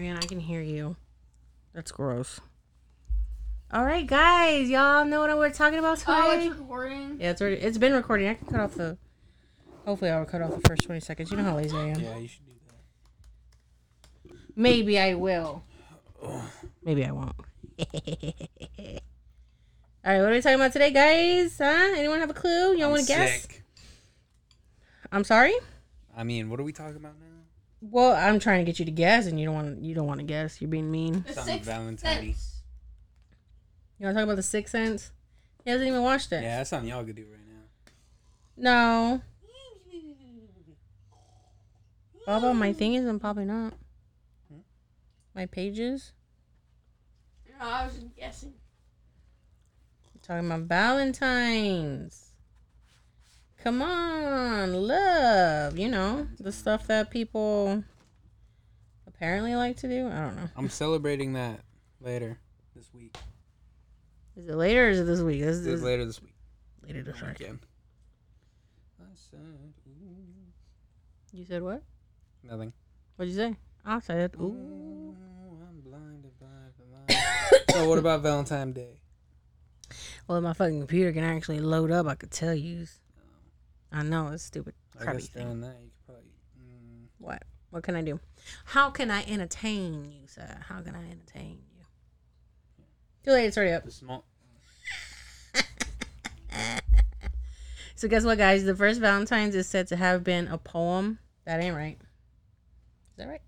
Ariane, I can hear you. That's gross. All right, guys, y'all know what we're talking about Oh, it's recording. yeah, it's already it's been recording. I can cut off the. Hopefully, I'll cut off the first twenty seconds. You know how lazy I am. Yeah, you should do that. Maybe I will. Maybe I won't. All right, what are we talking about today, guys? Huh? Anyone have a clue? Y'all want to guess? sick. I'm sorry. I mean, what are we talking about now? Well, I'm trying to get you to guess, and you don't want you don't want to guess. You're being mean. The Something sixth Valentine. sense. You want to talk about the Sixth Sense? He hasn't even watched it. Yeah, that's something y'all could do right now. No. Baba, my thing isn't popping up. Hmm? My pages. No, I was guessing. Talking about Valentine's. Come on, love. You know, the stuff that people apparently like to do. I don't know. I'm celebrating that later this week. Is it later or is it this week? This This is is later this week. later this week. Said. You said what? Nothing. What'd you say? I said, ooh. Ooh, I'm blinded by the light. so what about Valentine's Day? Well, if my fucking computer can actually load up, I could tell you. I know, it's stupid. I guess thing. during that you could probably. Mm, What? What can I do? How can I entertain you, sir? How can I entertain you? Too late. It's already up. the small. So guess what, guys? The first Valentine's is said to have been a poem. That ain't right. Is that right?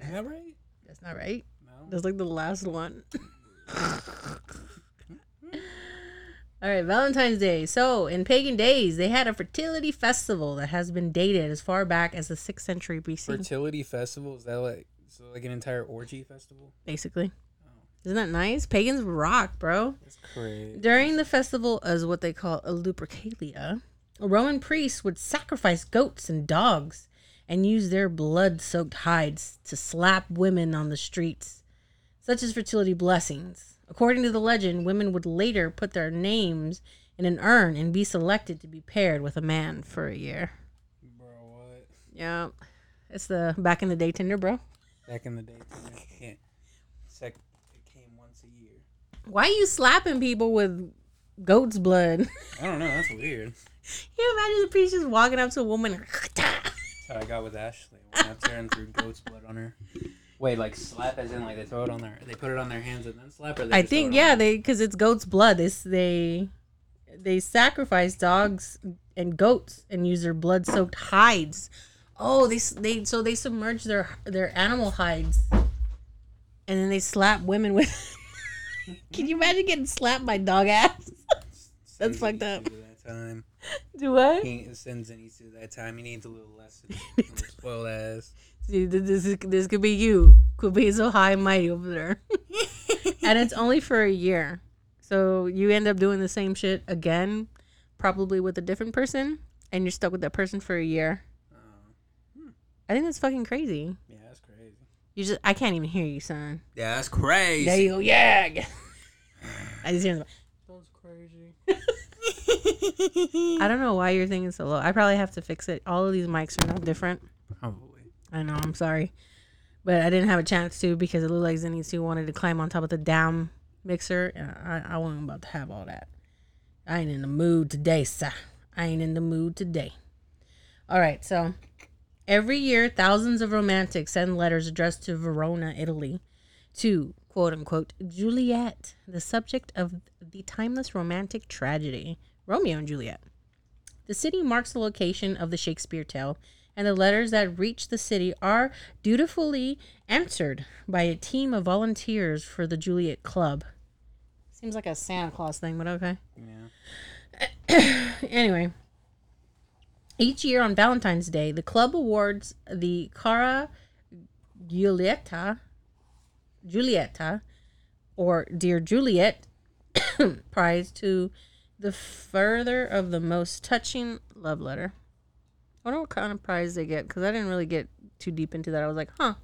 Is that right? That's not right. No. That's like the last one. All right, Valentine's Day. So, in pagan days, they had a fertility festival that has been dated as far back as the 6th century BC, Fertility festival is that like so like an entire orgy festival? basically. Oh. Isn't that nice? Pagans rock, bro. That's crazy. During the festival, as what they call a lupercalia, A Roman priests would sacrifice goats and dogs and use their blood soaked hides to slap women on the streets, such as fertility blessings. According to the legend, women would later put their names in an urn and be selected to be paired with a man for a year. Bro, what? Yeah. It's the back in the day Tinder, bro. Back in the day, Tinder. Sec, it came once a year. Why are you slapping people with goat's blood? I don't know. That's weird. Can you imagine the priest just walking up to a woman. That's how I got with Ashley. Went up there and threw goat's blood on her. Wait, like slap as in like they throw it on their, they put it on their hands and then slap, or they I think yeah, they because it's goat's blood. They they they sacrifice dogs and goats and use their blood soaked hides. Oh, they they so they submerge their their animal hides, and then they slap women with. Can you imagine getting slapped by dog ass? That's fucked up. you That time. Do what? He eats you that time. He needs a little lesson. Spoiled ass. See, this is, this could be you. Could be so high and mighty over there, and it's only for a year. So you end up doing the same shit again, probably with a different person, and you're stuck with that person for a year. Oh, I think that's fucking crazy. yeah, that's crazy. You just I can't even hear you, son. Yeah, that's crazy. There you go. Yeah. I just hear. the- That's crazy. I don't know why your thing is so low. I probably have to fix it. All of these mics are now different. Probably. I know. I'm sorry, but I didn't have a chance to because it looked like Zenitsu wanted to climb on top of the damn mixer, and I, I wasn't about to have all that. I ain't in the mood today, sir. I ain't in the mood today. All right, so every year, thousands of romantics send letters addressed to Verona, Italy, to quote unquote Juliet, the subject of the timeless romantic tragedy Romeo and Juliet. The city marks the location of the Shakespeare tale, and the letters that reach the city are dutifully answered by a team of volunteers for the Juliet Club. Seems like a Santa Claus thing, but okay. Yeah. Anyway, each year on Valentine's Day, the club awards the Cara Giulietta, Giulietta, or Dear Juliet prize to the further of the most touching love letter. I wonder what kind of prize they get because I didn't really get too deep into that. I was like, huh,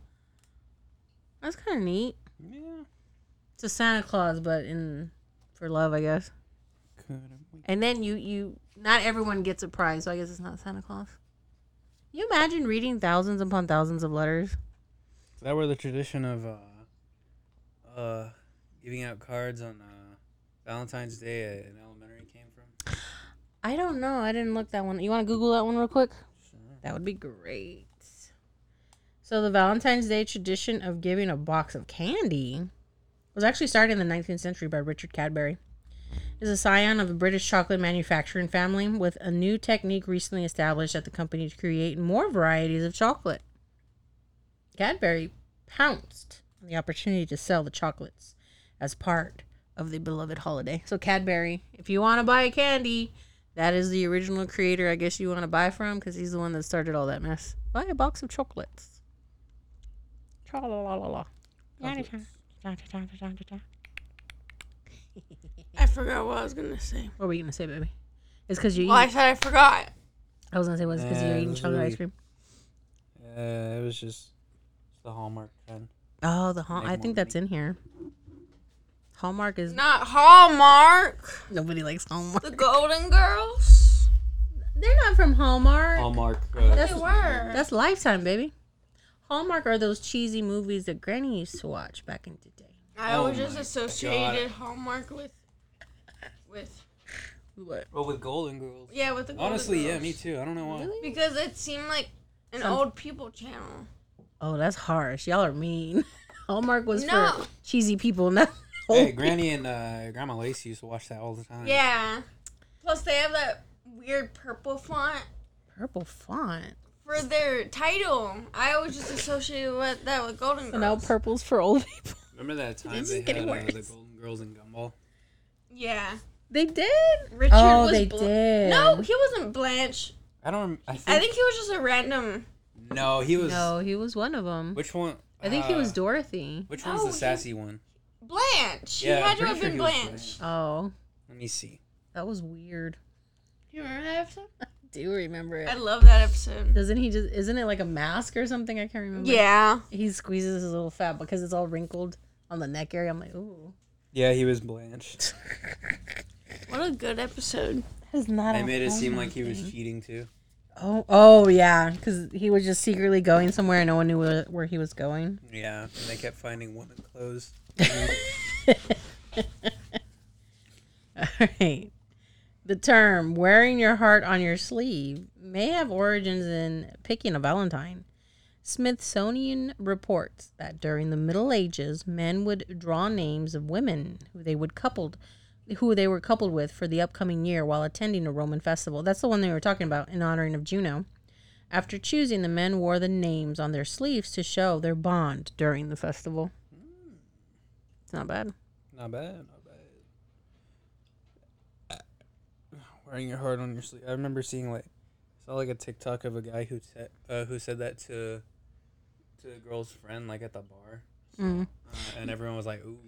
that's kind of neat. Yeah. It's a Santa Claus, but in for love, I guess. And then you you not everyone gets a prize, so I guess it's not Santa Claus. You imagine reading thousands upon thousands of letters. that where the tradition of uh, uh, giving out cards on uh, Valentine's Day in elementary came from? I don't know. I didn't look that one. You want to Google that one real quick? That would be great. So the Valentine's Day tradition of giving a box of candy was actually started in the 19th century by Richard Cadbury. Is a scion of a British chocolate manufacturing family with a new technique recently established at the company to create more varieties of chocolate. Cadbury pounced on the opportunity to sell the chocolates as part of the beloved holiday. So Cadbury, if you want to buy a candy, that is the original creator, I guess you want to buy from because he's the one that started all that mess. Buy a box of chocolates. Tra-la-la-la-la. I forgot what I was gonna say. What were you gonna say, baby? It's because you. Well, I said I forgot. I was gonna say, was because Yeah, you're it eating was chocolate really- ice cream? Yeah, it was just the Hallmark trend. Oh, the Hall- Make I more think that's money. in here. Hallmark is Not Hallmark. nobody likes Hallmark. The Golden Girls. They're not from Hallmark. Hallmark. Uh, That's- They were. That's Lifetime, baby. Hallmark are those cheesy movies that Granny used to watch back in the day. I Oh always my just God. associated Hallmark with, with What? well, with Golden Girls. yeah, with the Golden Girls. Honestly, yeah, me too. I don't know why. Really? Because it seemed like an Some- old people channel. Oh, that's harsh. Y'all are mean. Hallmark was No. for cheesy people, not Hey, Granny and uh, Grandma Lacey used to watch that all the time. Yeah. Plus, they have that weird purple font purple font. for their title. I always just associated with that with Golden Girls. So now purple's for old people. Remember that time This is they had getting uh, the worse. Golden Girls and Gumball? Yeah. They did. Richard oh, was they Bl- did. No, he wasn't Blanche. I don't. rem- I think. I think he was just a random. no, he was. no, he was one of them. Which one? I think he was uh, Dorothy. Which one's No, the he- sassy one? Blanche. Yeah, he had to have sure been he was Blanche. Oh, Let me see. that was weird. Do you remember that episode? Do remember it? I love that episode. Doesn't he just? Isn't it like a mask or something? I can't remember. Yeah. He squeezes his little fat because it's all wrinkled on the neck area. I'm like, ooh. Yeah, he was Blanche. What a good episode. That is not. I a made it seem Hallmark like he was cheating too. Oh, oh yeah, because he was just secretly going somewhere and no one knew where, where he was going. Yeah, and they kept finding women clothes. All right. The term wearing your heart on your sleeve may have origins in picking a Valentine. Smithsonian reports that during the Middle Ages, men would draw names of women who they would coupled who they were coupled with for the upcoming year while attending a Roman festival. That's the one they were talking about in honoring of Juno. After choosing, the men wore the names on their sleeves to show their bond during the festival. It's not bad. Not bad, not bad. Wearing your heart on your sleeve. I remember seeing like I saw like a TikTok of a guy who said uh, who said that to to a girl's friend like at the bar, Mm. uh, and everyone was like, "Ooh."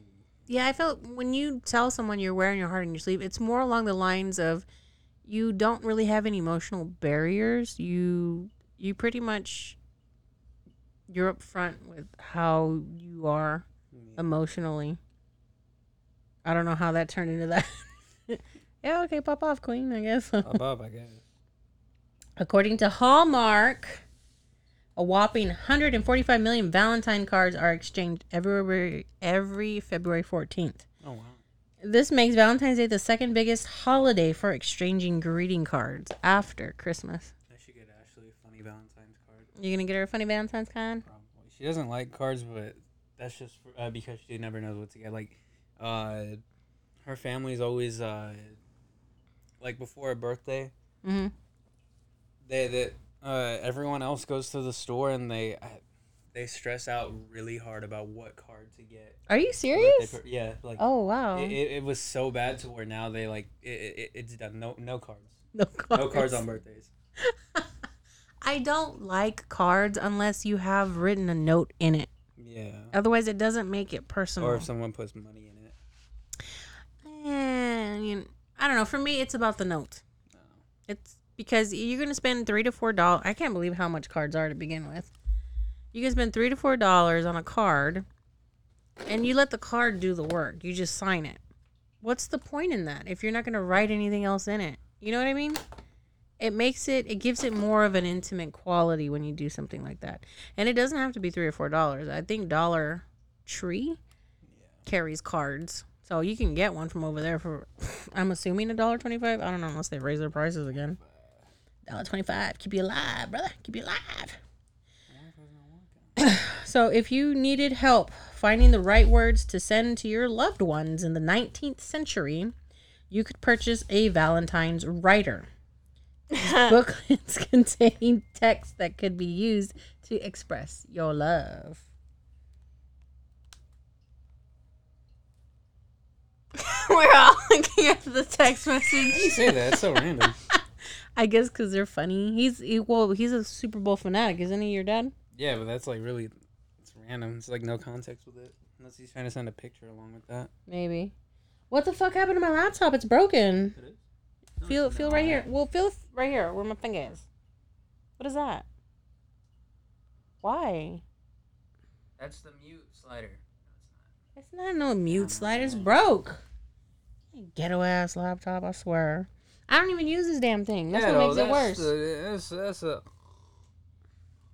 Yeah, I felt when you tell someone you're wearing your heart on your sleeve, it's more along the lines of you don't really have any emotional barriers. You you pretty much you're upfront with how you are emotionally. I don't know how that turned into that. yeah, okay, pop off, queen, I guess. Pop off, I guess. According to Hallmark, a whopping 145 million Valentine cards are exchanged every every February 14th. Oh wow. This makes Valentine's Day the second biggest holiday for exchanging greeting cards after Christmas. I should get Ashley a funny Valentine's card. You gonna get her a funny Valentine's card? Probably. She doesn't like cards, but that's just for, uh, because she never knows what to get. Like, uh, her family's always uh, like before a birthday. Mm-hmm. they that uh, everyone else goes to the store and they uh, they stress out really hard about what card to get. Are you serious? per- yeah, like Oh wow! it, it, it was so bad to where now they like it, it, it's done. No no cards. no cards. No cards on birthdays. I don't like cards unless you have written a note in it. Yeah. Otherwise, it doesn't make it personal. Or if someone puts money in it. Eh, you- I don't know. For me, it's about the note. Oh. It's because you're gonna spend three to four dollars. I can't believe how much cards are to begin with. You can spend three to four dollars on a card, and you let the card do the work. You just sign it. What's the point in that if you're not gonna write anything else in it? You know what I mean? It makes it it gives it more of an intimate quality when you do something like that. And it doesn't have to be three or four dollars. I think Dollar Tree carries cards. So you can get one from over there for I'm assuming a dollar twenty five. I don't know unless they raise their prices again. Dollar twenty five. Keep you alive, brother. Keep you alive. So if you needed help finding the right words to send to your loved ones in the 19th century, you could purchase a Valentine's writer. These booklets contain text that could be used to express your love. We're all looking at the text message. You say that. It's so random. I guess because they're funny. He's he, well, he's a Super Bowl fanatic, isn't he? Your dad? Yeah, but that's like really, it's random. It's like no context with it. Unless he's trying to send a picture along with that. Maybe. What the fuck happened to my laptop? It's broken. It is. Feel feel right here. Well, feel right here where my finger is. What is that? Why? That's the mute slider. It's not no mute slide. It's broke. Ghetto ass laptop. I swear. I don't even use this damn thing. That's what makes it worse. that's, that's a,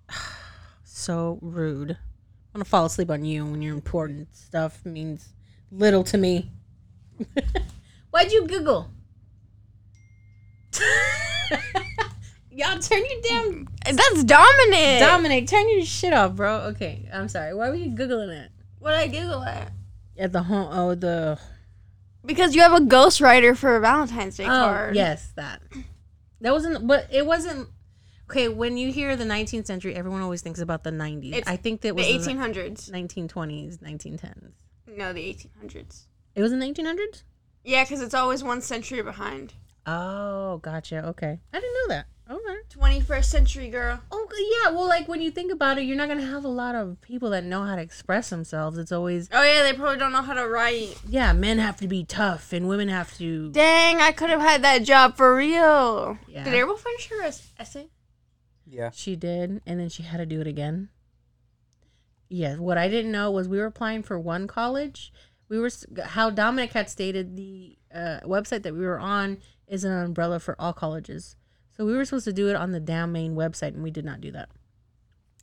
So rude. I'm gonna fall asleep on you when your important stuff means little to me. Why'd you Google? Y'all turn your damn That's Dominic. Dominic, turn your shit off, bro. Okay, I'm sorry. Why were you googling it? what I Google at? At the home, oh the Because you have a ghostwriter for a Valentine's Day oh card. yes that that wasn't, but it wasn't. Okay, when you hear the 19th century, everyone always thinks about the 90s. It's I think that was the 1800s. 1920s, 1910s. No, the 1800s. It was the 1900s. Yeah, because it's always one century behind. Oh, gotcha. Okay, I didn't know that. Okay. 21st century girl. Oh yeah, well, like when you think about it, you're not gonna have a lot of people that know how to express themselves. It's always Oh yeah, they probably don't know how to write. yeah, men have to be tough and women have to. Dang, I could have had that job for real. Yeah. Did Ariel finish her essay? yeah. She did, and then she had to do it again. Yeah, what I didn't know was we were applying for one college. We were how Dominic had stated the uh, website that we were on is an umbrella for all colleges. So we were supposed to do it on the damn main website, and we did not do that.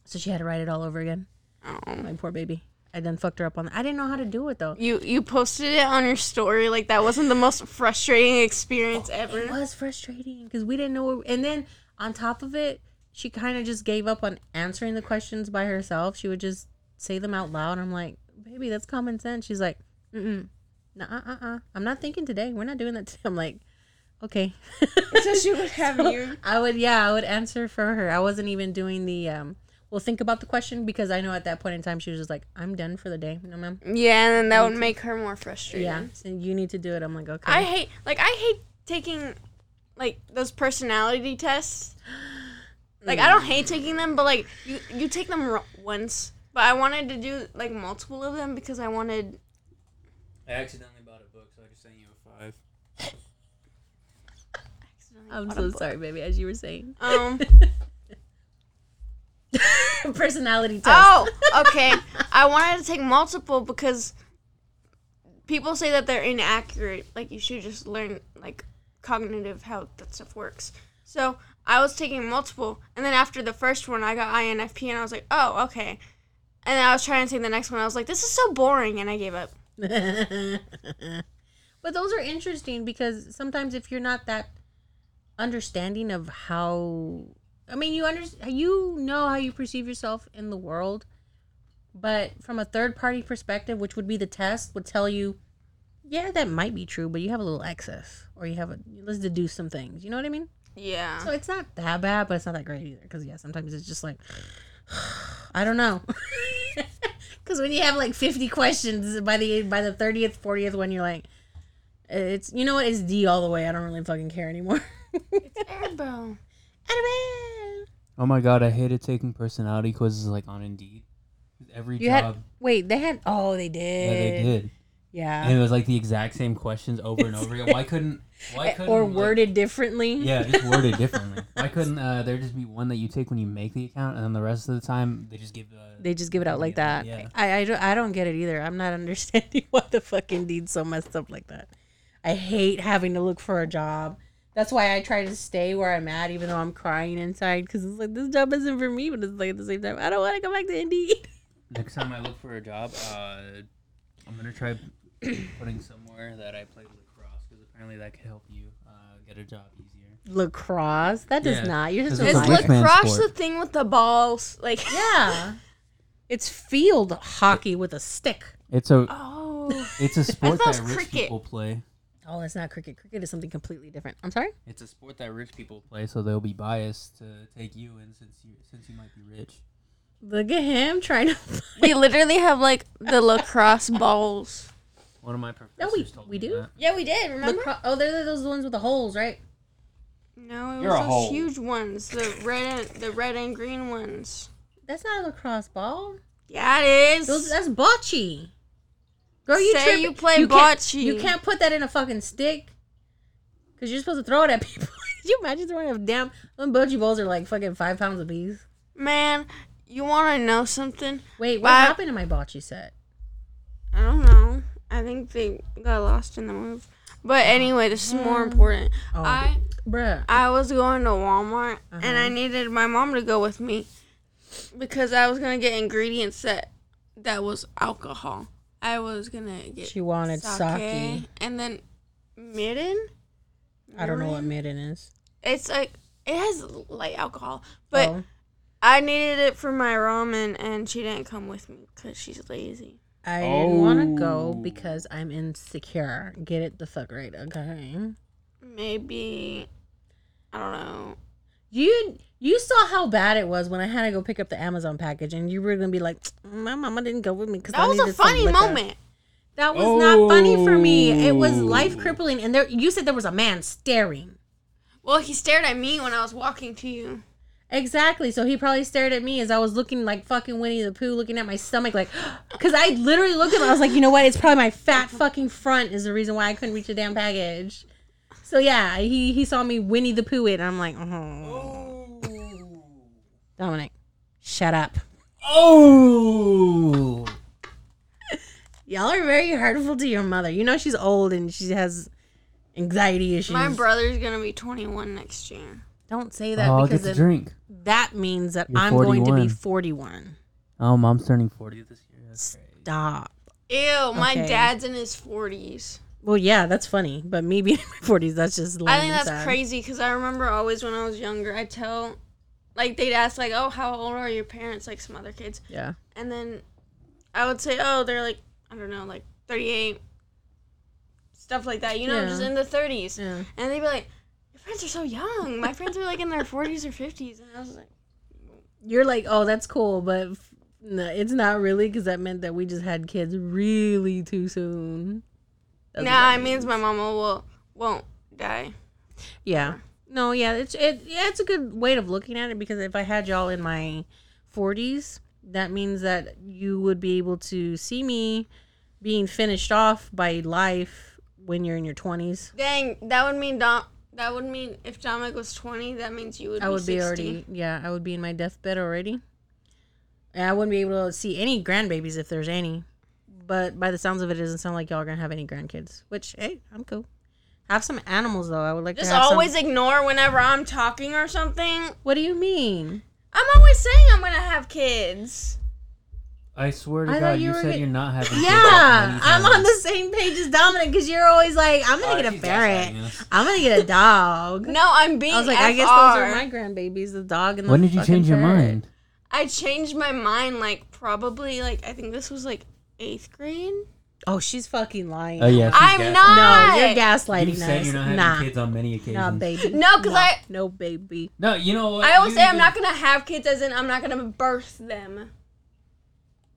So she had to write it all over again. Oh. My poor baby. I then fucked her up on that. I didn't know how to do it though. You you posted it on your story like that wasn't the most frustrating experience ever. It was frustrating because we didn't know. What, and then on top of it, she kind of just gave up on answering the questions by herself. She would just say them out loud. I'm like, baby, that's common sense. She's like, mm mm, nah, uh, uh, uh. I'm not thinking today. We're not doing that. Today. I'm like, okay. So she would have you. I would, yeah, I would answer for her. I wasn't even doing the um. Well, think about the question because I know at that point in time she was just like, I'm done for the day. No, ma'am. Yeah, and then that would make her more frustrated. Yeah, so you need to do it. I'm like, okay. I hate like I hate taking like those personality tests. Like I don't hate taking them, but like you you take them ro- once. But I wanted to do like multiple of them because I wanted. I accidentally bought a book, so I just sent you a five. I'm so sorry, baby. As you were saying, Um. personality test. oh, okay. I wanted to take multiple because people say that they're inaccurate. Like you should just learn like cognitive how that stuff works. So I was taking multiple, and then after the first one, I got INFP, and I was like, oh, okay. And then I was trying to take the next one. I was like, this is so boring, and I gave up. but those are interesting because sometimes if you're not that understanding of how I mean you under you know how you perceive yourself in the world but from a third party perspective which would be the test would tell you yeah that might be true but you have a little excess or you have a let's deduce some things you know what I mean? Yeah. so it's not that bad but it's not that great either because yeah sometimes it's just like I don't know. Because when you have like 50 questions by the by the 30th 40th one you're like it's you know what it's D all the way I don't really fucking care anymore Annabelle. Annabelle. Oh my god, I hated taking personality quizzes like on Indeed. Every You had- job, wait they had oh they did yeah, they did, yeah and it was like the exact same questions over and over again. Why couldn't? Why couldn't? or like- worded differently Yeah, just worded differently. Why couldn't uh, there just be one that you take when you make the account, and then the rest of the time they just give? Uh, they just give it out like that Yeah. I, I, don't- I don't get it either i'm not understanding why the fucking Indeed's so messed up like that i hate having to look for a job That's why I try to stay where I'm at, even though I'm crying inside, because it's like this job isn't for me. But it's like at the same time, I don't want to go back to Indeed. Next time I look for a job, uh, I'm gonna try putting somewhere that I played lacrosse because apparently that could help you uh, get a job easier. Lacrosse? That does Yeah. not. You're just This Is is a rich lacrosse sport. the thing with the balls? Like, yeah. It's field hockey with a stick. It's a oh, it's a sport that rich cricket. people play. Oh, it's not cricket. Cricket is something completely different. I'm sorry. It's a sport that rich people play, so they'll be biased to take you in since you since you might be rich. Look at him trying to. we literally have like the lacrosse balls. One of my No, professors we- told we me do? that. Yeah, we did. Remember? Lacro- oh, they're those ones with the holes, right? no, it You're was those hoe. huge ones, the red, and, the red and green ones. That's not a lacrosse ball. Yeah, it is. Those, that's bocce. Girl, you Say tripping. you play can't- bocce. You can't put that in a fucking stick. Cause you're supposed to throw it at people. Could you imagine throwing a damn? Them bocce balls are like fucking five pounds apiece. Man, you want to know something? Wait, what But- happened to my bocce set? I don't know. I think they got lost in the move. But anyway, this is more important. Oh, I bruh. I was going to Walmart and Uh-huh. I needed my mom to go with me because I was gonna get ingredients that that was alcohol. I was gonna get She wanted sake. and then mirin. I don't know what mirin is. It's like it has light alcohol, but oh, I needed it for my ramen, and she didn't come with me because she's lazy. I didn't want to go Oh. because I'm insecure. Get it the fuck right, okay? Maybe I don't know. You you saw how bad it was when I had to go pick up the Amazon package, and you were gonna be like, mm, "My mama didn't go with me because That was a funny moment. That was not funny for me. It was Oh. life crippling, and there you said there was a man staring. Well, he stared at me when I was walking to you. Exactly. So he probably stared at me as I was looking like fucking Winnie the Pooh, looking at my stomach, like, because I literally looked at him. I was like, you know what? It's probably my fat fucking front is the reason why I couldn't reach the damn package. So yeah, he he saw me Winnie the Pooh it, and I'm like, uh-huh. oh, Dominic, shut up. Oh. Y'all are very hurtful to your mother. You know she's old and she has anxiety issues. My brother's gonna be 21 next year. Don't say that Oh, because get to then drink. that means that You're I'm going to be 41. 41. Oh, mom's turning forty this year. That's great. Stop. Ew, my Okay. dad's in his 40s. Well, yeah, that's funny, but me being in my 40s, that's just. I think that's sad. crazy because I remember always when I was younger, I'd tell, like, they'd ask, like, oh, how old are your parents? Like, some other kids. Yeah. And then I would say, oh, they're like, I don't know, like 38. Stuff like that, you know, Yeah. just in the 30s. Yeah. And they'd be like, your friends are so young. My friends are like in their 40s or 50s. And I was like, You're like, oh, that's cool, but f- no, it's not really because that meant that we just had kids really too soon. That's what nah, that it means my mama will, won't die. Yeah. No, yeah, it's it yeah, it's a good way of looking at it because if I had y'all in my 40s, that means that you would be able to see me being finished off by life when you're in your 20s. Dang, that would mean Dom. That would mean if Dominic was 20, that means you would I be would 60. be already yeah, I would be in my deathbed already. And I wouldn't be able to see any grandbabies if there's any. But by the sounds of it, it doesn't sound like y'all are gonna have any grandkids. Which hey, I'm cool. Have some animals though. I would like Just to have some- always ignore whenever I'm talking or something. What do you mean? I'm always saying I'm gonna have kids. I swear to I God, you you were said get- you're not having. kids Yeah, many I'm on the same page as Dominic because you're always like, I'm gonna Uh, get a ferret. I'm gonna get a dog. No, I'm being. I was like, FR. I guess those are my grandbabies, the dog and the When did you fucking change your mind? I changed my mind like probably like I think this was like eighth grade. Oh, she's fucking lying. Oh yeah, she's I'm gaslighting. not. No, you're gaslighting You said us. you're not having nah, kids on many occasions. nah, baby. No, 'cause Nah, I- no, baby. No, you know what? I always You say I'm even- not gonna have kids, as in I'm not gonna birth them.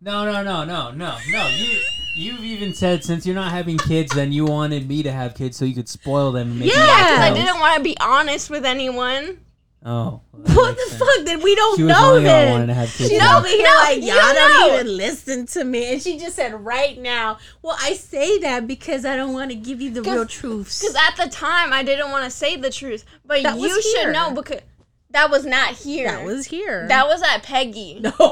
No, no, no, no, no, no. You, you've even said since you're not having kids, then you wanted me to have kids so you could spoil them. And make them Yeah. Because I girls. didn't want to be honest with anyone. Oh. well, What the sense. fuck? Then we don't She was know the only one wanting to then. have kids. She's then. over here No, like you y'all don't don't know. even listen to me, and she just said right now. Well, I say that because I don't want to give you the real truths. Because at the time I didn't want to say the truth, but That you should know because that was not here. that was here. that was at Peggy. no. Yes, it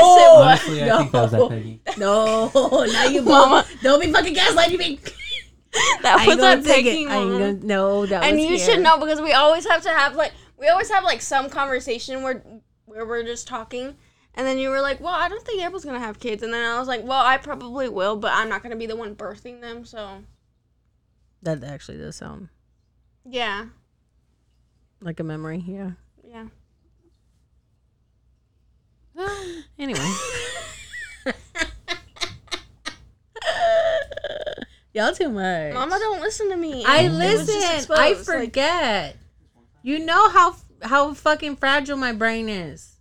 was. Honestly, I think that was that Peggy. No, now you Mama. don't be fucking gaslighting me. that was at Peggy. gonna take it. picking I ain't one. gonna, no, that and was you here. should know because we always have to have like we always have like some conversation where where we're just talking and then you were like well i don't think abel's gonna have kids and then i was like well i probably will but i'm not gonna be the one birthing them so That actually does sound yeah like a memory. Yeah. yeah Anyway. Y'all too much. mama don't listen to me I It was just listen. I like- forget. You know how how fucking fragile my brain is.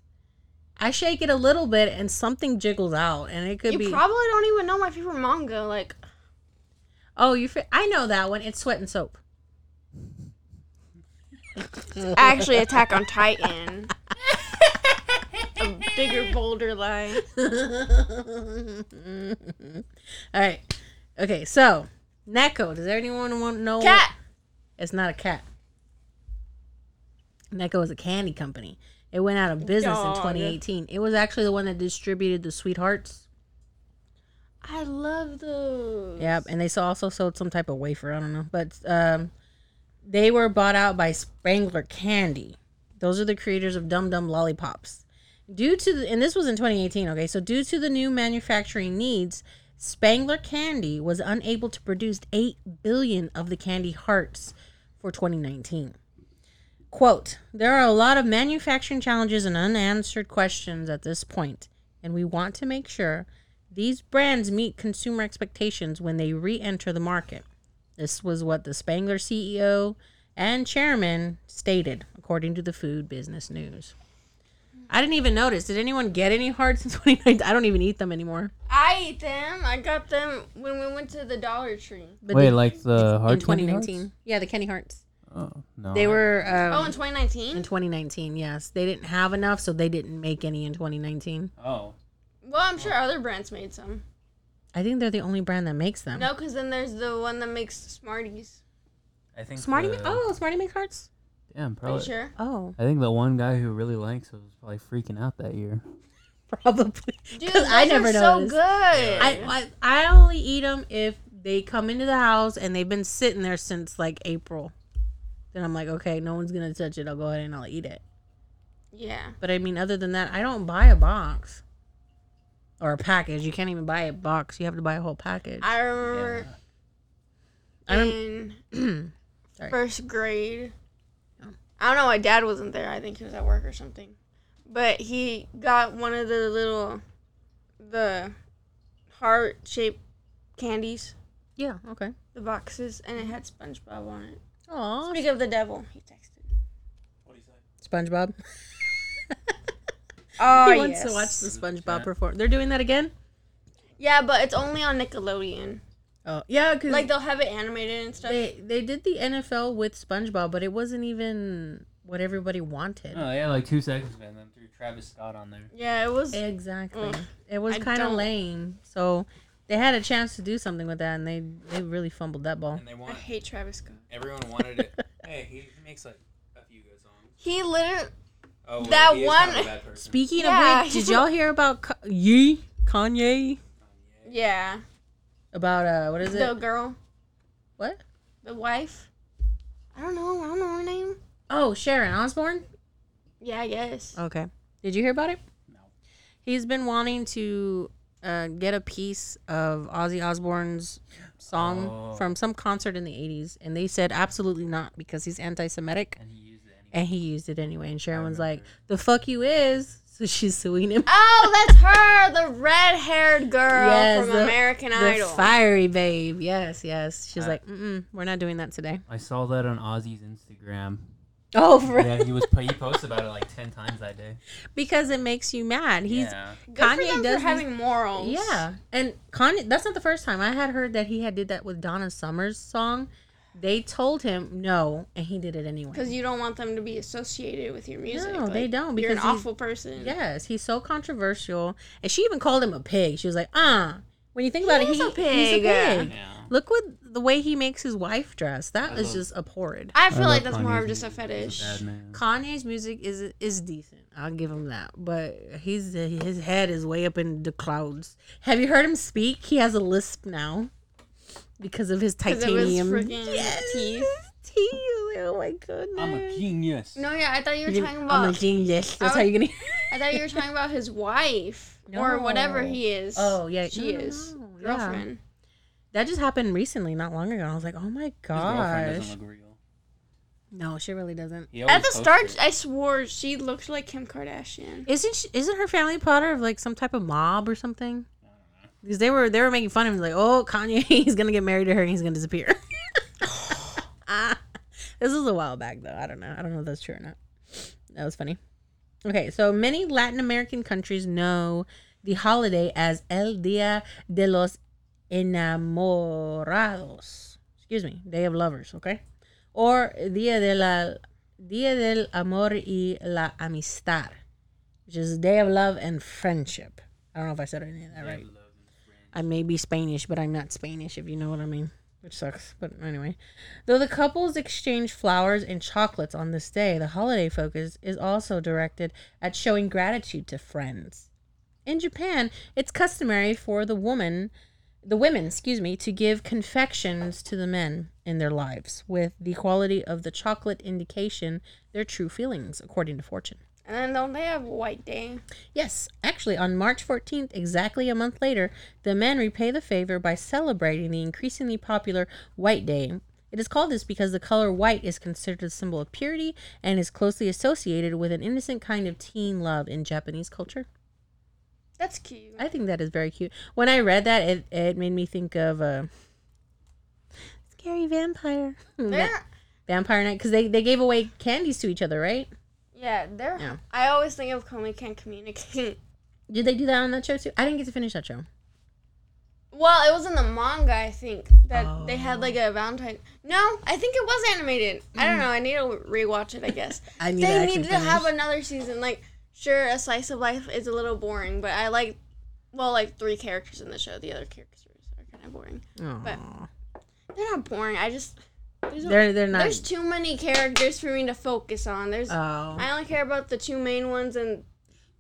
I shake it a little bit and something jiggles out, and it could you be. probably don't even know my favorite manga like oh, you. Fi- I know that one. It's Sweat and Soap. actually attack on titan a bigger bolder lie All right. Okay, so Necco. Does anyone want to know? what- cat It's not a cat. Necco was a candy company. It went out of business in 2018. It was actually the one that distributed the Sweethearts. i love those Yep, and they also sold some type of wafer. I don't know, but um, they were bought out by Spangler Candy. Those are the creators of Dum Dum Lollipops. Due to the, and this was in 2018. Okay, so due to the new manufacturing needs, Spangler Candy was unable to produce eight billion of the candy hearts for 2019. Quote, there are a lot of manufacturing challenges and unanswered questions at this point, and we want to make sure these brands meet consumer expectations when they re enter the market. This was what the Spangler CEO and chairman stated, according to the Food Business News. I didn't even notice. Did anyone get any hearts in 2019? I don't even eat them anymore. I eat them. I got them when we went to the Dollar Tree. But Wait, did- like the in hard candy 2019. hearts? Yeah, the Kenny Hearts. Oh no. They were Oh, um, in 2019. in 2019. Yes, they didn't have enough, so they didn't make any in 2019. Oh. Well, I'm sure other brands made some. I think they're the only brand that makes them. No, because then there's the one that makes Smarties. I think. Smarty. the- oh, Smarty makes hearts. Damn, Are you probably. sure? Oh, I think the one guy who really likes it was probably freaking out that year. probably. Dude, 'Cause I never are so good. I, I I only eat them if they come into the house and they've been sitting there since like April. Then I'm like, okay, no one's gonna touch it. I'll go ahead and I'll eat it. yeah. But I mean, other than that, I don't buy a box or a package. You can't even buy a box. You have to buy a whole package. I remember I don't- in Sorry. first grade. I don't know. My dad wasn't there. I think he was at work or something. But he got one of the little, the heart shaped candies, yeah. Okay. the boxes, and it had SpongeBob on it. Oh, Speak of the devil, he texted. What do you say? SpongeBob. Oh, he wants yes. to watch the SpongeBob chat. perform. They're doing that again. Yeah, but it's only on Nickelodeon. Oh yeah, because Like they'll have it animated and stuff. they they did the NFL with SpongeBob, but it wasn't even what everybody wanted. Oh yeah, like two seconds, man. Then threw Travis Scott on there. yeah, it was. Exactly. Ugh, it was kind of lame. So they had a chance to do something with that, and they they really fumbled that ball. And they I want hate Travis Scott. everyone wanted it. hey, he, he makes like a few good songs. He literally. Oh, well, That he is kind of one- a bad person. Speaking Yeah, of which, did y'all hear about Ka- Ye Kanye Yeah. about uh what is it? The girl. What? The wife. I don't know. I don't know her name. Oh, Sharon Osbourne. Yeah, I guess. Okay. Did you hear about it? No. He's been wanting to uh, get a piece of Ozzy Osbourne's song Oh. from some concert in the 80s, and they said absolutely not because he's anti Semitic, And he used it anyway. and he used it anyway. And Sharon was like, the fuck you is. So she's suing him. Oh, that's her, the red-haired girl Yes, from the- American The Idol. fiery babe. Yes, yes. She's Uh, like, mm we're not doing that today. I saw that on Ozzy's Instagram. Oh, for Yeah, he was he posted about it like ten times that day. because it makes you mad. He's yeah. Good Kanye for them does for these- having morals. Yeah, and Kanye. That's not the first time I had heard that he had did that with Donna Summer's song. They told him no, and he did it anyway. Because you don't want them to be associated with your music. No, they don't, Because you're an awful person. yes, he's so controversial, and she even called him a pig. She was like, "Ah." When you think about He it, is he, a he's a pig. pig. Yeah. Look what the way he makes his wife dress. That I is love- just abhorrent. I feel I like love that's more of Kanye's just a music. fetish. A bad man. Kanye's music is is decent. I'll give him that, but he's his head is way up in the clouds. Have you heard him speak? He has a lisp now. because of his 'Cause of his titanium freaking Yes, teeth. teeth. Oh my goodness. I'm a genius. No, yeah, I thought you were talking gonna- I'm a about. genius. That's I how you're gonna. I thought you were talking about his wife or whatever he is. Oh yeah, she no, no, is no, yeah. girlfriend. That just happened recently, not long ago. I was like, oh my His girlfriend gosh. doesn't look real. No, she really doesn't. At the start, it. I swore she looked like Kim Kardashian. Isn't she, isn't her family part of like some type of mob or something? Because they were they were making fun of him like, oh Kanye, he's gonna get married to her and he's gonna disappear. Ah, this was a while back though. I don't know. I don't know if that's true or not. That was funny. Okay, so many Latin American countries know the holiday as El Dia de los Enamorados. Excuse me, Day of Lovers. Okay, or Dia de la Dia del Amor y la Amistad, which is Day of Love and Friendship. I don't know if I said any of that right. I may be Spanish, but I'm not Spanish, if you know what I mean. Which sucks. But anyway. Though the couples exchange flowers and chocolates on this day, the holiday focus is also directed at showing gratitude to friends. In Japan, it's customary for the woman the women, excuse me, to give confections to the men in their lives, with the quality of the chocolate indication their true feelings, according to Fortune. And then don't they have White Day? Yes, actually, on March 14th, exactly a month later, the men repay the favor by celebrating the increasingly popular White Day. It is called this because the color white is considered a symbol of purity and is closely associated with an innocent kind of teen love in Japanese culture. That's cute. I think that is very cute. When I read that, it, it made me think of a scary vampire. They're, Vampire Knight because they, they gave away candies to each other, right? Yeah, they're. Yeah. I always think of Komi Can't Communicate. Did they do that on that show too? I didn't get to finish that show. well, it was in the manga, I think, that they had Oh. like a Valentine. No, I think it was animated. I Mm. don't know. I need to rewatch it, I guess. I need to they actually need to have another season. Like, sure, a slice of life is a little boring, but I like, well, like three characters in the show. The other characters are kind of boring. but- They're not boring. I just there's, a- They're they're not. there's too many characters for me to focus on. There's Oh, I only care about the two main ones and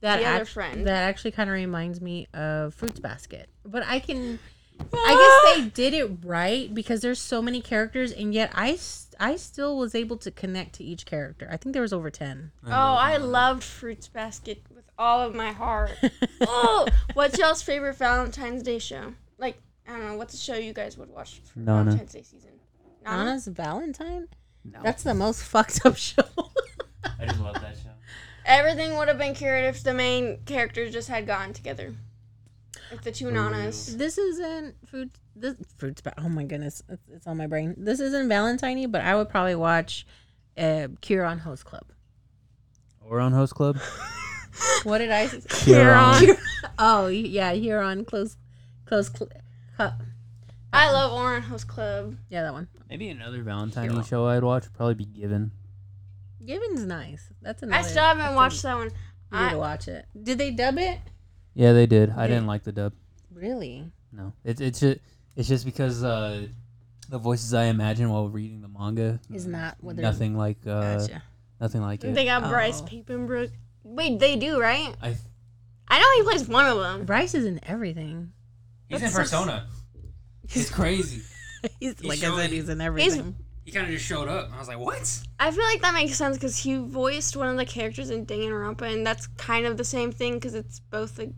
that the other friend. That actually kind of reminds me of Fruits Basket, but I can. I ah. guess they did it right because there's so many characters, and yet I I still was able to connect to each character. I think there was over ten. oh, I loved Fruits Basket with all of my heart. oh, what's y'all's favorite Valentine's Day show? Like I don't know, what's a show you guys would watch for Nana. Valentine's Day season? Nana? Anna's Valentine. No. That's the most fucked up show. I just love that show. Everything would have been cured if the main characters just had gotten together. If the two For nanas. this isn't food. This fruits. Ba- oh my goodness, it's, it's on my brain. This isn't Valentine, but I would probably watch uh, Cure on Host Club. Or on Host Club. What did I? say? Huron. oh yeah, Huron close, close. Cl- cu- I love Ouran Host Club. yeah, that one. Maybe another Valentine Hero. show I'd watch would probably be Given. Given's nice. That's another. I still haven't that's watched a- that one. You need I, to watch it. Did they dub it? Yeah, they did. I didn't like the dub. Really? No, it's it's just it's just because uh, the voices I imagine while reading the manga Is not what they're. nothing like uh, Gotcha. nothing like it. they got Bryce Oh. Papenbrook. Wait, they do, right? I I know he plays one of them. Bryce is in everything. he's That's in so- Persona. It's crazy. he's He like I showed- said, he's in everything. He kind of just showed up. I was like, what? I feel like that makes sense because he voiced one of the characters in Danganronpa, and that's kind of the same thing because it's both a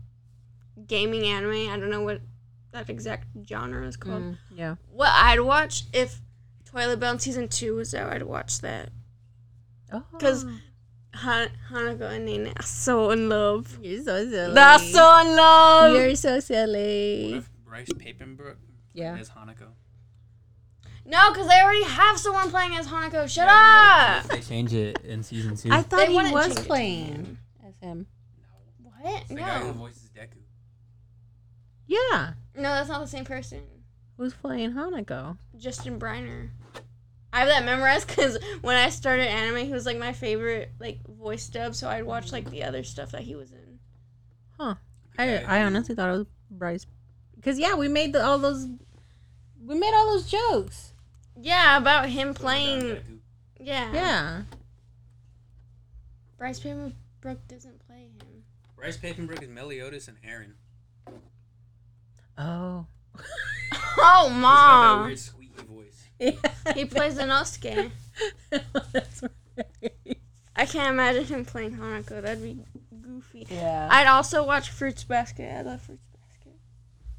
gaming anime. I don't know what that exact genre is called. Mm, yeah. What I'd watch if Toilet-Bound season two was out, I'd watch that. Oh. 'Cause- Han- Hanako and Nene are so in love. you're so silly. They're so in love. You're so silly. What if Bryce Papenbrook Yeah. is Hanako? No, because they already have someone playing as Hanako. Shut up. They change it in season two. I thought They he was change it to playing him. as him. What? the guy who No. voices Deku. Yeah. No, that's not the same person. Who's playing Hanako? Justin Briner. I have that memorized because when I started anime, he was like my favorite like voice dub. So I'd watch like the other stuff that he was in. Huh. I I honestly thought it was Bryce. Because yeah, we made the, all those. We made all those jokes. Yeah, about him playing. Yeah. Yeah. Bryce Papenbrook doesn't play him. Bryce Papenbrook is Meliodas and Eren. Oh. Oh mom. He's got that weird squeaky voice. He plays Inosuke. Oh, that's right. I can't imagine him playing Hanako. That'd be goofy. Yeah. I'd also watch Fruits Basket. I love Fruits Basket.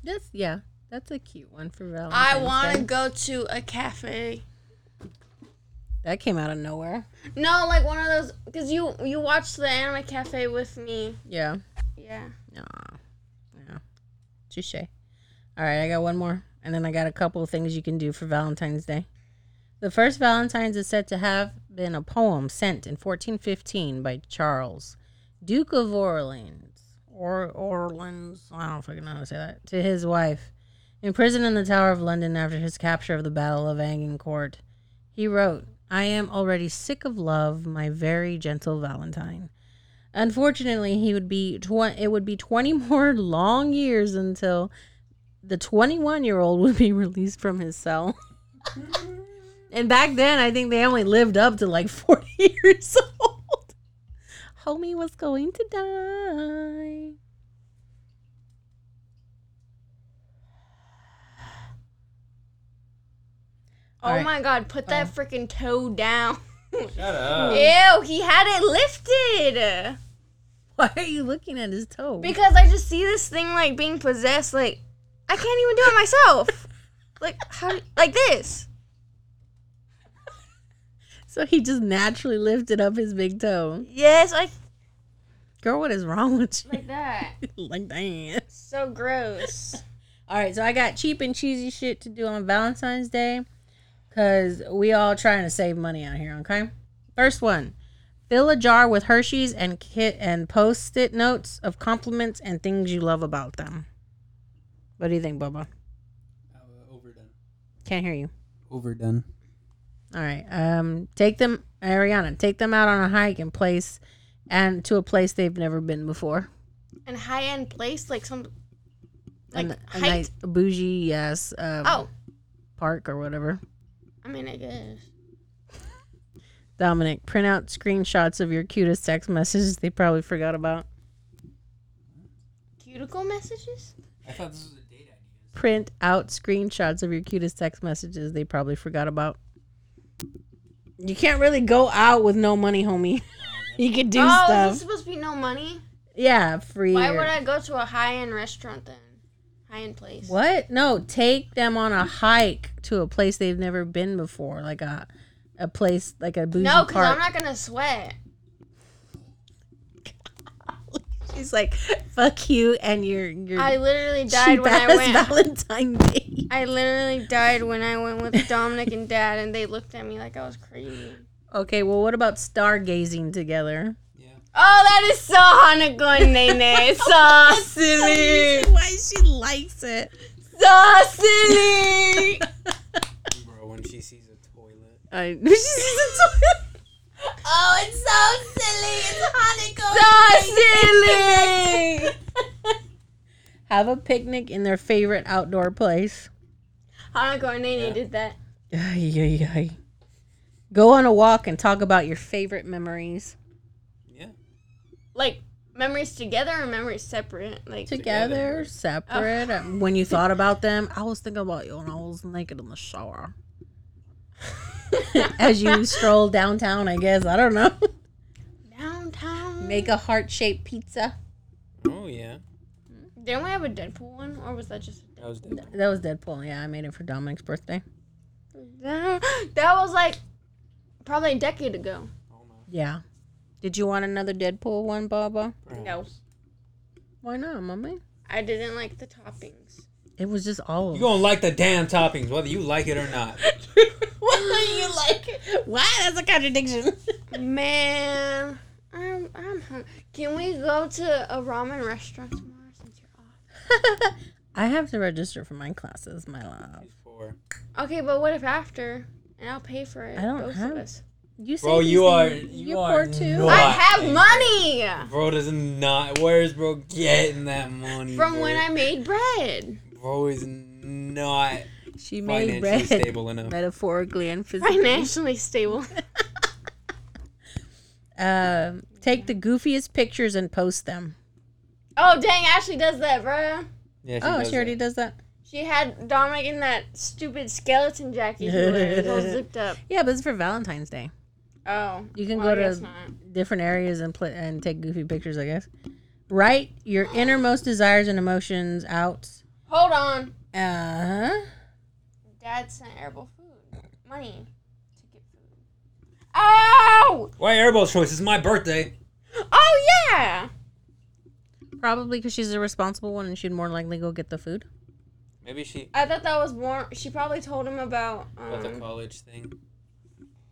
That's yeah. That's a cute one for Valentine's. I want to go to a cafe. That came out of nowhere. No, like one of those because you you watched the anime cafe with me. Yeah. Yeah. Aw. Yeah. Touche. All right, I got one more. And then I got a couple of things you can do for Valentine's Day. The first Valentine's is said to have been a poem sent in 1415 by Charles, Duke of Orleans, or Orleans, I don't fucking know how to say that, to his wife. Imprisoned in the Tower of London after his capture of the Battle of Agincourt, he wrote, I am already sick of love, my very gentle Valentine. Unfortunately, he would be tw- it would be 20 more long years until the 21 year old would be released from his cell. and back then, I think they only lived up to like 40 years old. Homie was going to die. Oh All right. my god, put that uh. freaking toe down. Shut up. Ew, he had it lifted. Why are you looking at his toe? Because I just see this thing like being possessed. Like I can't even do it myself. like how? Like this. so he just naturally lifted up his big toe. Yes, like Girl, what is wrong with you? like that. like, that. So gross. All right, so I got cheap and cheesy shit to do on Valentine's Day because we all trying to save money out here. Okay, first one: fill a jar with Hershey's and kit and post-it notes of compliments and things you love about them. What do you think, Bubba? Uh, overdone. Can't hear you. Overdone. All right, um, take them, Ariana. Take them out on a hike and place, and to a place they've never been before. And high end place like some like a, a nice bougie, yes, um, Oh, park or whatever. I mean I guess. Dominic, print out screenshots of your cutest text messages they probably forgot about. Cuticle messages. I thought this was a date idea. Print out screenshots of your cutest text messages they probably forgot about. You can't really go out with no money, homie. you could do oh, is stuff. this supposed to be no money? Yeah, free. Why or- would I go to a high end restaurant then? High end place. What? No, take them on a hike to a place they've never been before, like a a place like a bougie No, because. I'm not gonna sweat. She's like, "Fuck you," and your your I literally died when I went. Valentine Day. I literally died when I went with Dominic and Dad, and they looked at me like I was crazy. Okay, well, what about stargazing together? Yeah. Oh, that is so Hanako Nene. So silly. Why she likes it? So silly. Bro, when she sees a toilet. I she sees a toilet. Oh, it's so silly. It's Hanako. So silly. Have a picnic in their favorite outdoor place. Hanako Nene did that. Ay, ay, ay. Go on a walk and talk about your favorite memories. Yeah. Like memories together or memories separate? Like Together, separate. uh, When you thought about them, I was thinking about you when I was naked in the shower. As you stroll downtown, I guess. I don't know. downtown. Make a heart shaped pizza. Oh yeah. Didn't we have a Deadpool one, or was that just? That was dope. That was Deadpool. Yeah, I made it for Dominic's birthday. That was like probably a decade ago. Oh no. Yeah. Did you want another Deadpool one, Baba? No, Why not, mommy? I didn't like the toppings. It was just all You of gonna like the damn toppings, whether you like it or not. What do you like? Why? That's a contradiction. Man, I'm I'm hung- Can we go to a ramen restaurant tomorrow since you're off? I have to register for my classes, my love. For Okay, but what if after? And I'll pay for it. I don't both have- of us. You say Bro, these you are- you you're are poor too. not- I What? have money bro does not. Where's bro getting that money? from bro? when I made bread. Bro is not She made financially bread stable enough. metaphorically and physically. Financially stable. Um, take the goofiest pictures and post them. Oh dang, Ashley does that, bro. Yeah, Oh, does she already that. does that. She had Dominic in that stupid skeleton jacket he wears, all zipped up. Yeah, but it's for Valentine's Day. Oh, You can well, I go guess to not. different areas and play and take goofy pictures. I guess. Write your innermost desires and emotions out. Hold on. Uh huh. Dad sent Airball food. Money to get food. Oh! Why airball choice? It's my birthday. Oh yeah! Probably because she's a responsible one and she'd more likely go get the food. Maybe she I thought that was more. She probably told him about. about the Um, college thing.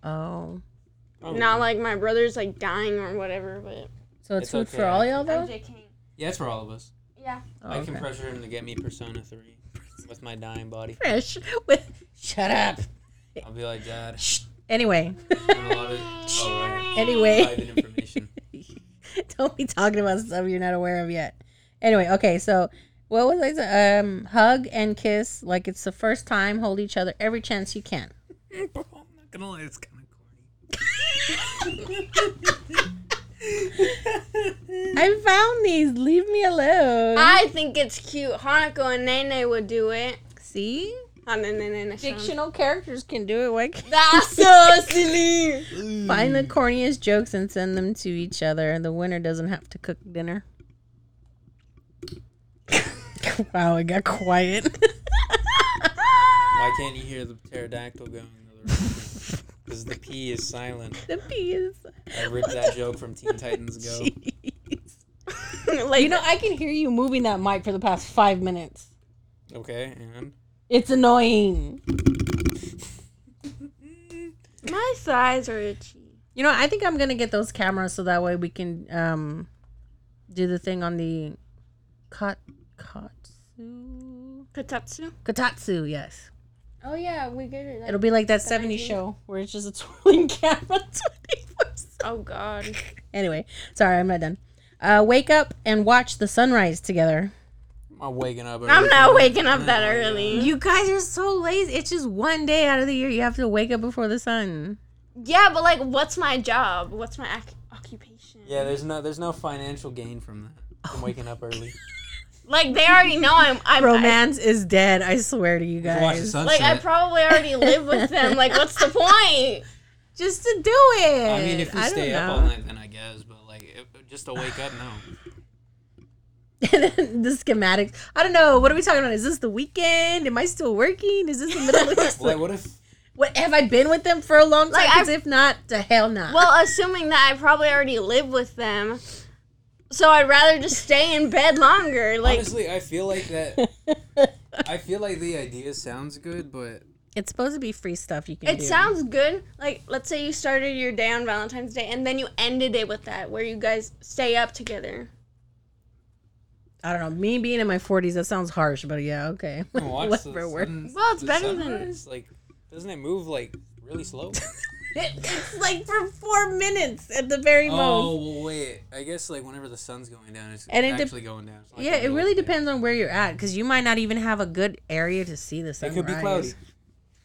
Oh, Probably. not like my brother's like dying or whatever, but so it's, It's food okay, for all I y'all I'm though. Yeah, it's for all of us. Yeah. Oh, I can okay. pressure him to get me Persona 3 with my dying body. Fresh. With shut up. I'll be like, Dad, Anyway, I'm a lot of oh, right. anyway. information. Don't be talking about stuff you're not aware of yet. Anyway, okay, so what was I saying? Um, hug and kiss like it's the first time. Hold each other every chance you can. I'm not gonna lie, it's kind I found these. Leave me alone. I think it's cute. Hanako and Nene would do it. See, Hana Nene Nene. fictional characters can do it. Why can't- That's so silly. Find the corniest jokes and send them to each other. The winner doesn't have to cook dinner. wow, it got quiet. Why can't you hear the pterodactyl going the other Because the P is silent. the P is. I ripped that joke from Teen Titans Go. Like You know, I can hear you moving that mic for the past five minutes. Okay, and It's annoying. my thighs are itchy. You know, I think I'm gonna get those cameras so that way we can um do the thing on the kat katsu Katatsu. katatsu. Yes, Oh yeah, we get it. it'll be like that '70s idea. show where it's just a twirling camera. 24/7. Oh god. anyway, sorry, I'm not done. Uh, wake up and watch the sunrise together. I'm waking up. I'm not waking up that Oh, early. You guys are so lazy. It's just one day out of the year you have to wake up before the sun. Yeah, but like, what's my job? What's my ac- occupation? Yeah, there's no there's no financial gain from that. From waking up early. Like they already know I'm. I'm I- Romance is dead. I swear to you You can watch the guys. like I probably already live with them. Like, what's the point? Just to do it. I mean, if we I stay up all night, then I guess. But like, if, just to wake up, no. the schematics. I don't know. What are we talking about? Is this the weekend? Am I still working? Is this the middle of the Like, what if? What have I been with them for a long time? Like, 'Cause I- if not, to hell not. Well, assuming that I probably already live with them, so I'd rather just stay in bed longer. Like, Honestly, I feel like that. I feel like the idea sounds good, but it's supposed to be free stuff you can it do. sounds good. Like, let's say you started your day on Valentine's Day, and then you ended it with that, where you guys stay up together. I don't know. Me being in my forties, that sounds harsh, but yeah, okay. watch Whatever the works. Well, it's the better than- sunrise, like. Doesn't it move like really slow? It- it's like for four minutes at the very most. oh well, wait. I guess like whenever the sun's going down, it's And it actually going down. Like Yeah, it really day. depends on where you're at, because you might not even have a good area to see the It sunrise. could be cloudy.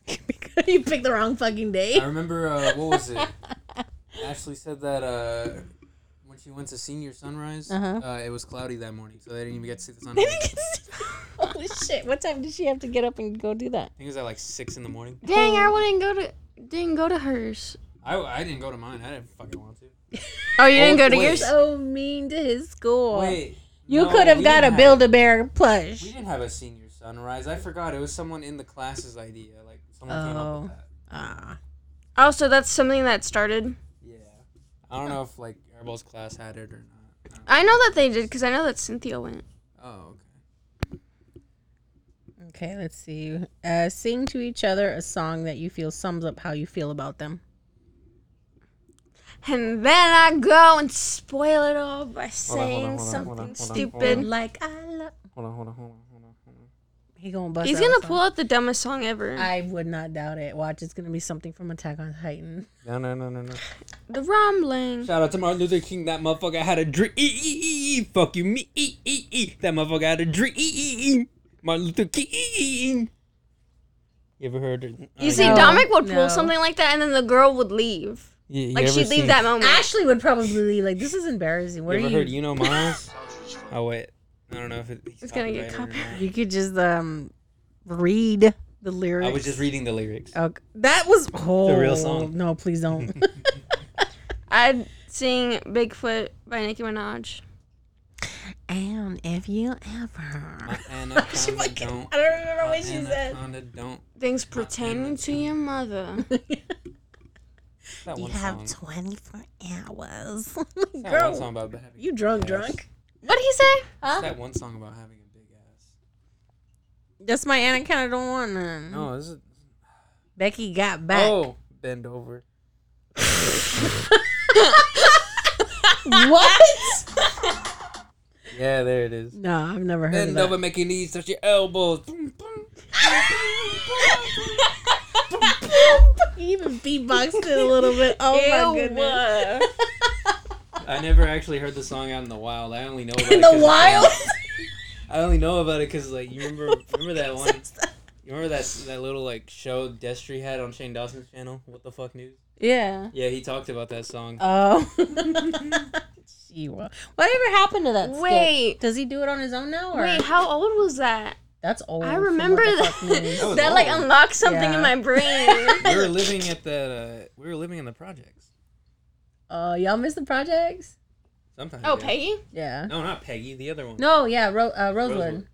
you picked the wrong fucking day. I remember uh, what was it? Ashley said that uh, when she went to senior sunrise, Uh-huh. uh, it was cloudy that morning, so they didn't even get to see the sunrise. Holy shit! What time did she have to get up and go do that? I think it was at like six in the morning. Dang, I wouldn't go to didn't go to hers. I, I didn't go to mine. I didn't fucking want to. Oh, you didn't Oh, go to wait. yours. So mean to his school. Wait, you no, could have got a Build a Bear plush. We didn't have a senior sunrise. I forgot. It was someone in the class's idea. Like someone came up Oh. with that. Ah, Oh, so that's something that started. Yeah. I don't know if like Airball's class had it or not. I know that they did because I know that Cynthia went. Oh, okay. Okay. Let's see. Uh, sing to each other a song that you feel sums up how you feel about them. And then I go and spoil it all by Hold on, saying hold on, something hold on, stupid. Like I love. Hold on, hold on, hold on, hold on, hold on. He gonna bust. He's out a gonna song. pull out the dumbest song ever. I would not doubt it. Watch, it's gonna be something from Attack on Titan. No, no, no, no, no. the rumbling. Shout out to Martin Luther King. That motherfucker had a dream. Fuck you, me. That motherfucker had a dream. Martin Luther King. You ever heard it? You see, No, Dominic would pull no. something like that, and then the girl would leave. you, you Like she'd leave that moment. Ashley would probably be like, "This is embarrassing. What You are ever you?" heard You Know Miles? oh, wait. I don't know if it, It's gonna get copyrighted. You could just um read the lyrics. I was just reading the lyrics. Okay. That was oh, the real song. No, please don't. I'd sing Bigfoot by Nicki Minaj. And if you ever, My anaconda fucking- don't. I don't remember what she said. don't. Things pertaining to your mother. That You one have song. 24 hours. That one Girl, song about having. you drunk, drunk? What did he say? Huh? That one song about having a big ass. That's my Anaconda don't want none. No, this is. Becky got back. Oh, bend over. What? Yeah, there it is. no, I've never heard Bend of that. over, make your knees touch your elbows. You even beatboxed it a little bit. Oh my Ew. goodness. I never actually heard the song out in the wild. I only know about In it the 'cause wild? I only know about it because like you remember remember that one you remember that that little like show Destry had on Shane Dawson's channel What the fuck news yeah. yeah he talked about that song Oh. Gee, well, Whatever happened to that? skit? Wait. Does he do it on his own now? Or? Wait, how old was that? That's old. I remember What that. That That like unlocked something Yeah. in my brain. we were living at that uh, we were living in the projects Uh, y'all miss the projects? sometimes oh, yeah. Peggy. Yeah. no not Peggy the other one No, yeah, Ro- uh, Rosewood. Rosewood.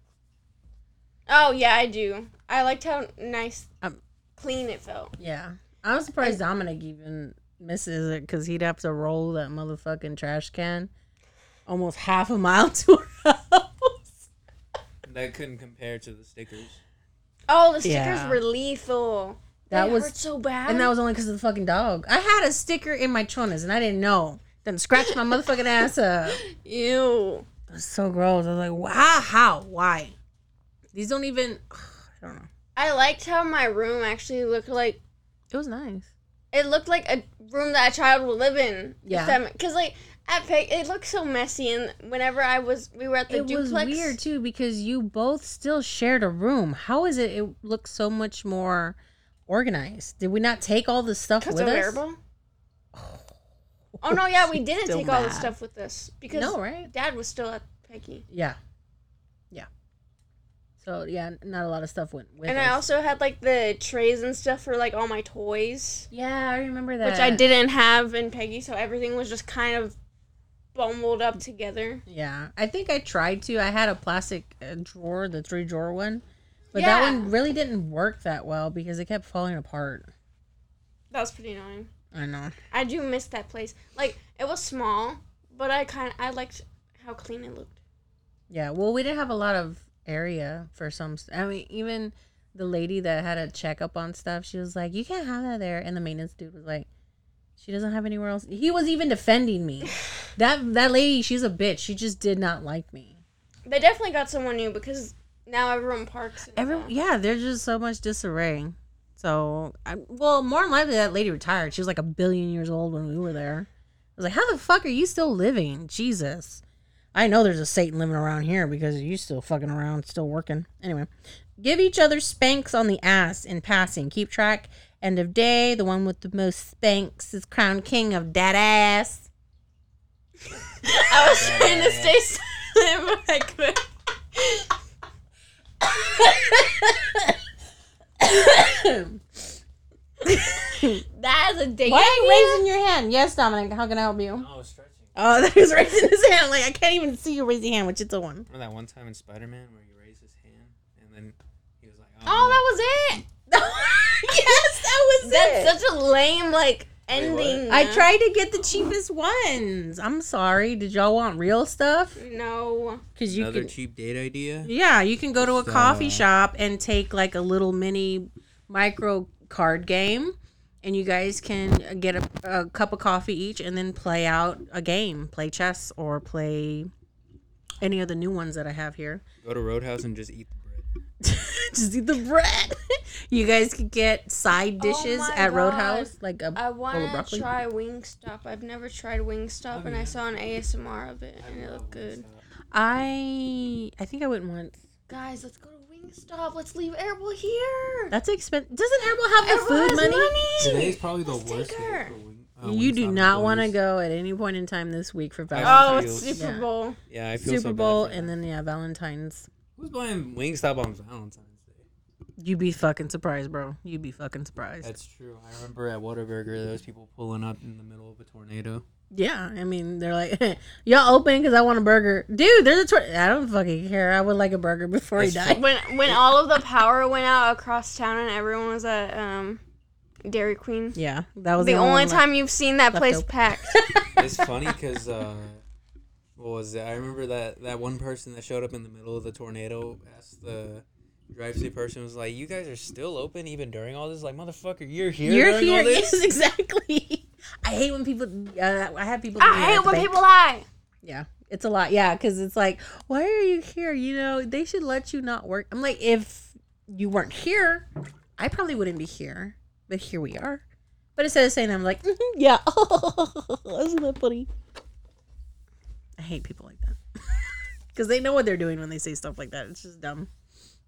Oh yeah, I do. I liked how nice, Um, clean it felt. Yeah. I'm surprised Dominic even misses it because he'd have to roll that motherfucking trash can almost half a mile to her house. that couldn't compare to the stickers Oh, the stickers Yeah. were lethal. That They was- hurt so bad. And that was only because of the fucking dog. I had a sticker in my chonas and I didn't know. Then scratched my motherfucking ass up. ew. That's so gross. I was like, wow, how? Why? These don't even. I don't know. I liked how my room actually looked like It was nice. It looked like a room that a child would live in. Yeah. Because like at Peg, it looked so messy, and whenever I was, we were at the it was duplex. weird too because you both still shared a room. How is it? It looks so much more organized. Did we not take all the stuff Because with of us? variable. Oh no, yeah, we didn't Still take all the stuff with us because No, right? Dad was still at Peggy, Yeah, yeah. So yeah, not a lot of stuff went with and us. I also had like the trays and stuff for like all my toys, yeah, I remember that. which I didn't have in Peggy, so everything was just kind of bumbled up together. Yeah, I think I tried to. I had a plastic uh, drawer, the three drawer one, but that one really didn't work that well because it kept falling apart. That was pretty annoying. I know. I do miss that place. Like it was small, but I kind of I liked how clean it looked. Yeah, well, we didn't have a lot of area for some. St- I mean, even the lady that had a checkup on stuff, she was like, "You can't have that there," and the maintenance dude was like, "She doesn't have anywhere else." He was even defending me. that that lady, she's a bitch. She just did not like me. They definitely got someone new because now everyone parks. Every yeah, there's just so much disarray. So, I, well, more than likely that lady retired. She was like a billion years old when we were there. I was like, how the fuck are you still living? Jesus. I know there's a Satan living around here because you're still fucking around, still working. Anyway, give each other spanks on the ass in passing. Keep track. End of day, the one with the most spanks is crowned king of that ass. I was trying to stay silent, but I couldn't. That is a date. Why are you raising your hand? Yes, Dominic. How can I help you? I was stretching Oh, that was raising his hand. Like I can't even see you raise your hand, which it's a one. remember that one time in Spider-Man where he raised his hand and then he was like Oh, oh that was it. yes, that was it. That's such a lame like Wait, ending. I tried to get the cheapest ones. I'm sorry. Did y'all want real stuff? No. Because you another can. cheap date idea Yeah, you can go to a Stop. coffee shop and take like a little mini micro card game, and you guys can get a, a cup of coffee each and then play out a game, play chess or play any of the new ones that I have here. go to Roadhouse and just eat the bread Just eat the bread. you guys could get side oh dishes Oh at God. Roadhouse, like a I want to try Wingstop. I've never tried Wingstop, and I saw an ASMR of it, and it looked good. I I think I went once. Guys, let's go to Wingstop. Let's leave Arable here. That's expensive. Doesn't Herbal have the Arable food has money? money. today's probably the Let's worst take day her. for wing, uh, You do Wingstop not want to employees. go at any point in time this week for Valentine's. Oh, feels- it's Super Yeah. Bowl. yeah I feel Super so bad Bowl for and them. then yeah, Valentine's. who's buying Wingstop on Valentine's Day You'd be fucking surprised, bro. You'd be fucking surprised. That's true. I remember at Whataburger, there was people pulling up in the middle of a tornado. Yeah, I mean, they're like, y'all open because I want a burger, dude. There's a. Tor- I don't fucking care. I would like a burger before he died. when when all of the power went out across town and everyone was at um, Dairy Queen. Yeah, that was The only only time you've seen that place open. packed. It's funny because uh, what was it? I remember that that one person that showed up in the middle of the tornado asked the drive-through person was like, "You guys are still open even during all this? Like, motherfucker, you're here You're here. all this." Yes, exactly. I hate when people. Uh, I have people. I hate when bank. people lie. Yeah, it's a lot. Yeah, because it's like, why are you here? You know, they should let you not work. I'm like, if you weren't here, I probably wouldn't be here. But here we are. But instead of saying that, I'm like, "Mhm, yeah, isn't that funny? I hate people like that because they know what they're doing when they say stuff like that. It's just dumb,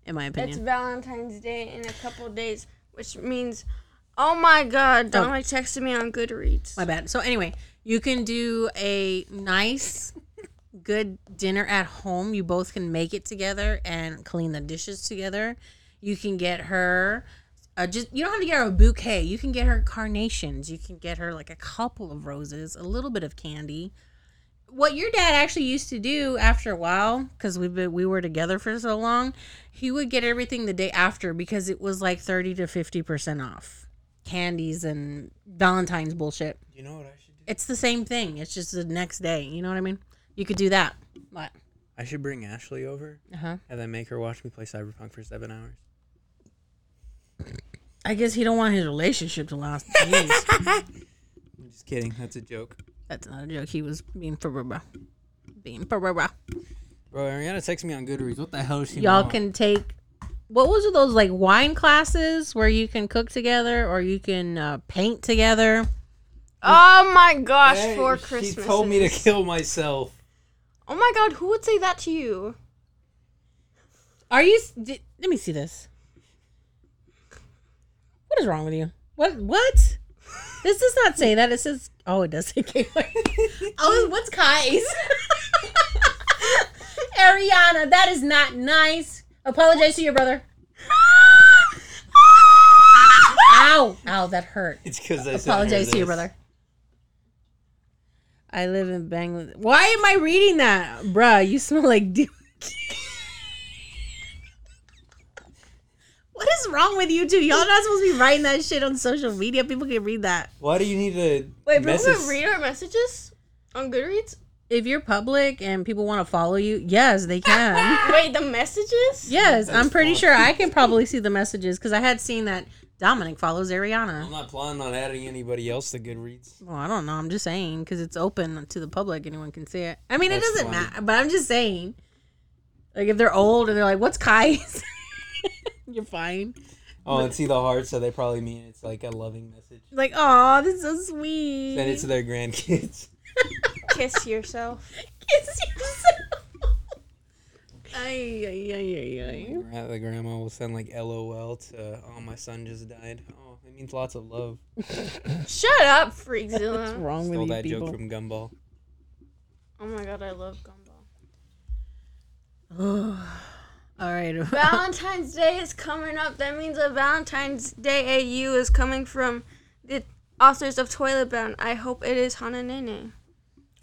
in my opinion. It's. Valentine's Day in a couple days, which means, oh my God, Don't Oh. Dominic texted me on Goodreads. My bad. So anyway, you can do a nice, good dinner at home. You both can make it together and clean the dishes together. You can get her. Uh, just you don't have to get her a bouquet. You can get her carnations. You can get her like a couple of roses, a little bit of candy. What your dad actually used to do after a while, because we've been we were together for so long, he would get everything the day after because it was like thirty to fifty percent off candies and Valentine's bullshit. You know what I should do? It's the same thing. It's just the next day. You know what I mean? You could do that. What? I should bring Ashley over Uh huh. and then make her watch me play Cyberpunk for seven hours. I guess he don't want his relationship to last. Jeez. I'm just kidding. That's a joke. That's not a joke. He was being for bro. Being for bro. Bro, Ariana texted me on Goodreads. What the hell is she? Y'all can take. What was it? Those like wine classes where you can cook together or you can uh, paint together. Oh my gosh, Hey, for She Christmas. told me to kill myself. Oh my God, who would say that to you? Are you? Did, let me see this. What is wrong with you? What? What? This does not say that. It says. Oh, it does say gateway. oh, what's Kai's? Ariana, that is not nice. Apologize to your brother. Ow! Ow, that hurt. It's because I sent her Apologize to your brother. I live in Bangladesh. Why am I reading that? Bruh, you smell like dookie. what is wrong with you two? Y'all not supposed to be writing that shit on social media. People can read that. Why do you need to Wait, people message? can read our messages on Goodreads? If you're public and people want to follow you, yes, they can. Wait, the messages? yes, That's I'm pretty fine. sure I can probably see the messages because I had seen that Dominic follows Ariana. I'm not planning on adding anybody else to Goodreads. Well, I don't know. I'm just saying because it's open to the public. Anyone can see it. I mean, it doesn't funny. matter, but I'm just saying. Like if they're old and they're like, "What's Kai's?" You're fine. Oh, and see the heart, so they probably mean it's like a loving message. Like, oh, this is so sweet. Send it to their grandkids. Kiss yourself. Kiss yourself. ay, ay, ay, ay, ay. Oh Gra- The grandma will send like LOL to "Oh, my son just died." Oh, it means lots of love. Shut up, Freakzilla. What's wrong Stole with you that people? joke from Gumball. oh my god, I love Gumball. All right. Valentine's Day is coming up. That means a Valentine's Day AU is coming from the authors of Toilet Bound. I hope it is Hananene.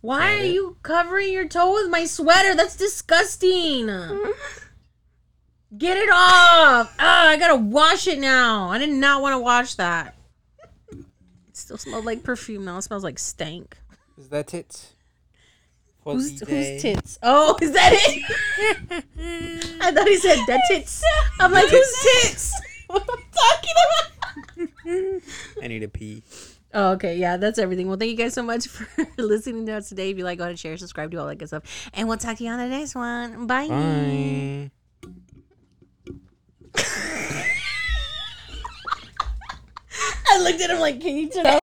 Why are it. you covering your toe with my sweater? That's disgusting. Get it off. Ah, I gotta wash it now. I did not want to wash that. It still smelled like perfume now. It smells like stank. Is that it? Who's, whose tits? Oh, is that it? I thought he said that tits. I'm like, who's tits? What am I talking about? I need a pee. Oh, okay. Yeah, that's everything. Well, thank you guys so much for listening to us today. If you like, go ahead and share, subscribe, do all that good stuff. And we'll talk to you on the next one. Bye. Bye. I looked at him like, can you turn off?